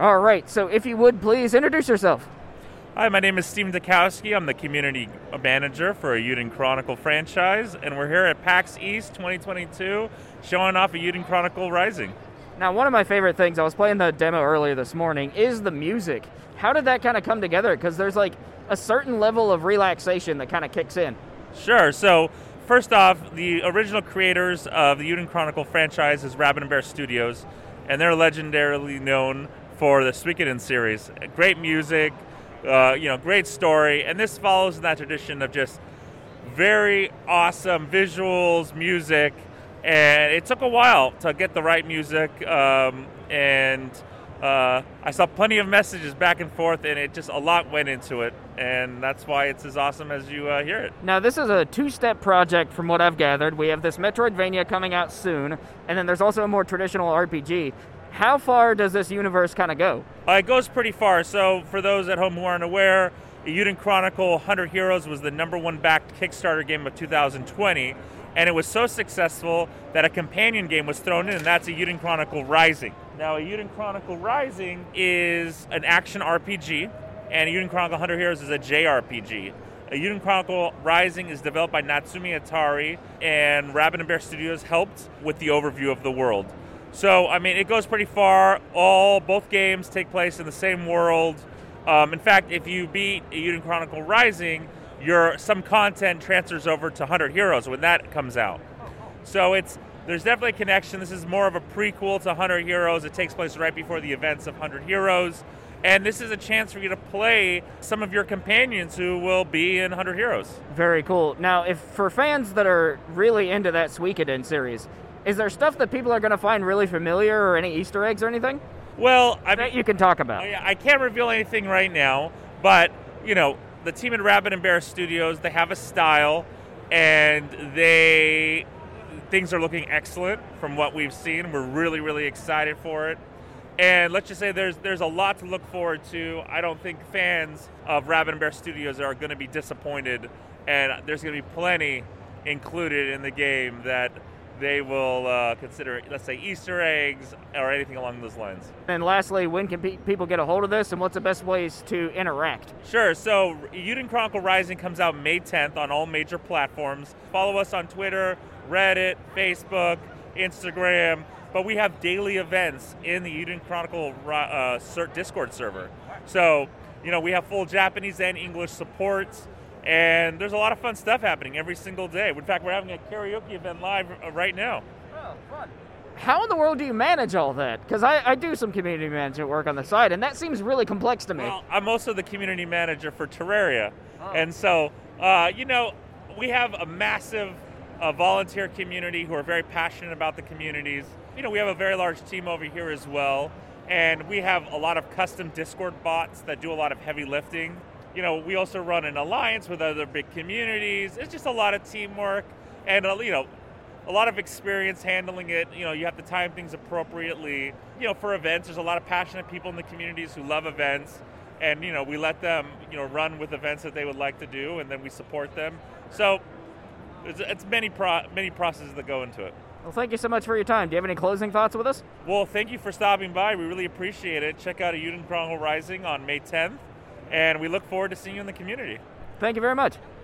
All right, so if you would please introduce yourself. Hi, my name is Steven Takowsky. I'm the community manager for Eiyuden Chronicle franchise, and we're here at PAX East 2022 showing off Eiyuden Chronicle Rising. Now, one of my favorite things, I was playing the demo earlier this morning, is the music. How did that kind of come together? Because there's like a certain level of relaxation that kind of kicks in. Sure. So, first off, the original creators of the Eiyuden Chronicle franchise is Rabbit and Bear Studios, and they're legendarily known for the Suikoden series. Great music, uh, you know, great story, and this follows in that tradition of just very awesome visuals, music, and it took a while to get the right music. Um, and uh, I saw plenty of messages back and forth, and it just a lot went into it, and that's why it's as awesome as you uh, hear it. Now, this is a two-step project, from what I've gathered. We have this Metroidvania coming out soon, and then there's also a more traditional RPG. How far does this universe kind of go? Uh, it goes pretty far. So, for those at home who aren't aware, Eiyuden Chronicle 100 Heroes was the number one backed Kickstarter game of 2020, and it was so successful that a companion game was thrown in, and that's Eiyuden Chronicle Rising. Now, Eiyuden Chronicle Rising is an action RPG, and Eiyuden Chronicle 100 Heroes is a JRPG. Eiyuden Chronicle Rising is developed by Natsume Atari, and Rabbit and Bear Studios helped with the overview of the world. So, I mean, it goes pretty far. All both games take place in the same world. Um, in fact, if you beat Eiyuden Chronicle Rising, your some content transfers over to 100 Heroes when that comes out. So it's there's definitely a connection. This is more of a prequel to 100 Heroes. It takes place right before the events of 100 Heroes. And this is a chance for you to play some of your companions who will be in 100 Heroes. Very cool. Now, if for fans that are really into that Suikoden series, is there stuff that people are going to find really familiar or any Easter eggs or anything? Well, I that you can talk about. I, I can't reveal anything right now, but you know, the team at Rabbit and Bear Studios, they have a style, and they things are looking excellent from what we've seen. We're really, really excited for it. And let's just say there's there's a lot to look forward to. I don't think fans of Rabbit and Bear Studios are going to be disappointed, and there's going to be plenty included in the game that they will uh, consider, let's say, Easter eggs or anything along those lines. And lastly, when can pe- people get a hold of this, and what's the best ways to interact? Sure. So, Eiyuden Chronicle Rising comes out May 10th on all major platforms. Follow us on Twitter, Reddit, Facebook, Instagram. But we have daily events in the Eiyuden Chronicle uh, Discord server. So, you know, we have full Japanese and English support and there's a lot of fun stuff happening every single day. In fact, we're having a karaoke event live uh, right now. Oh, fun. How in the world do you manage all that? Because I, I, do some community management work on the side, and that seems really complex to me. Well, I'm also the community manager for Terraria. Oh. And so, uh, you know, we have a massive uh, volunteer community who are very passionate about the communities. You know, we have a very large team over here as well. And we have a lot of custom Discord bots that do a lot of heavy lifting you know, we also run an alliance with other big communities. It's just a lot of teamwork and, uh, you know, a lot of experience handling it. You know, you have to time things appropriately. You know, for events, there's a lot of passionate people in the communities who love events. And, you know, we let them, you know, run with events that they would like to do, and then we support them. So it's, it's many, pro- many processes that go into it. Well, thank you so much for your time. Do you have any closing thoughts with us? Well, thank you for stopping by. We really appreciate it. Check out a Chronicle Rising on May 10th and we look forward to seeing you in the community. Thank you very much.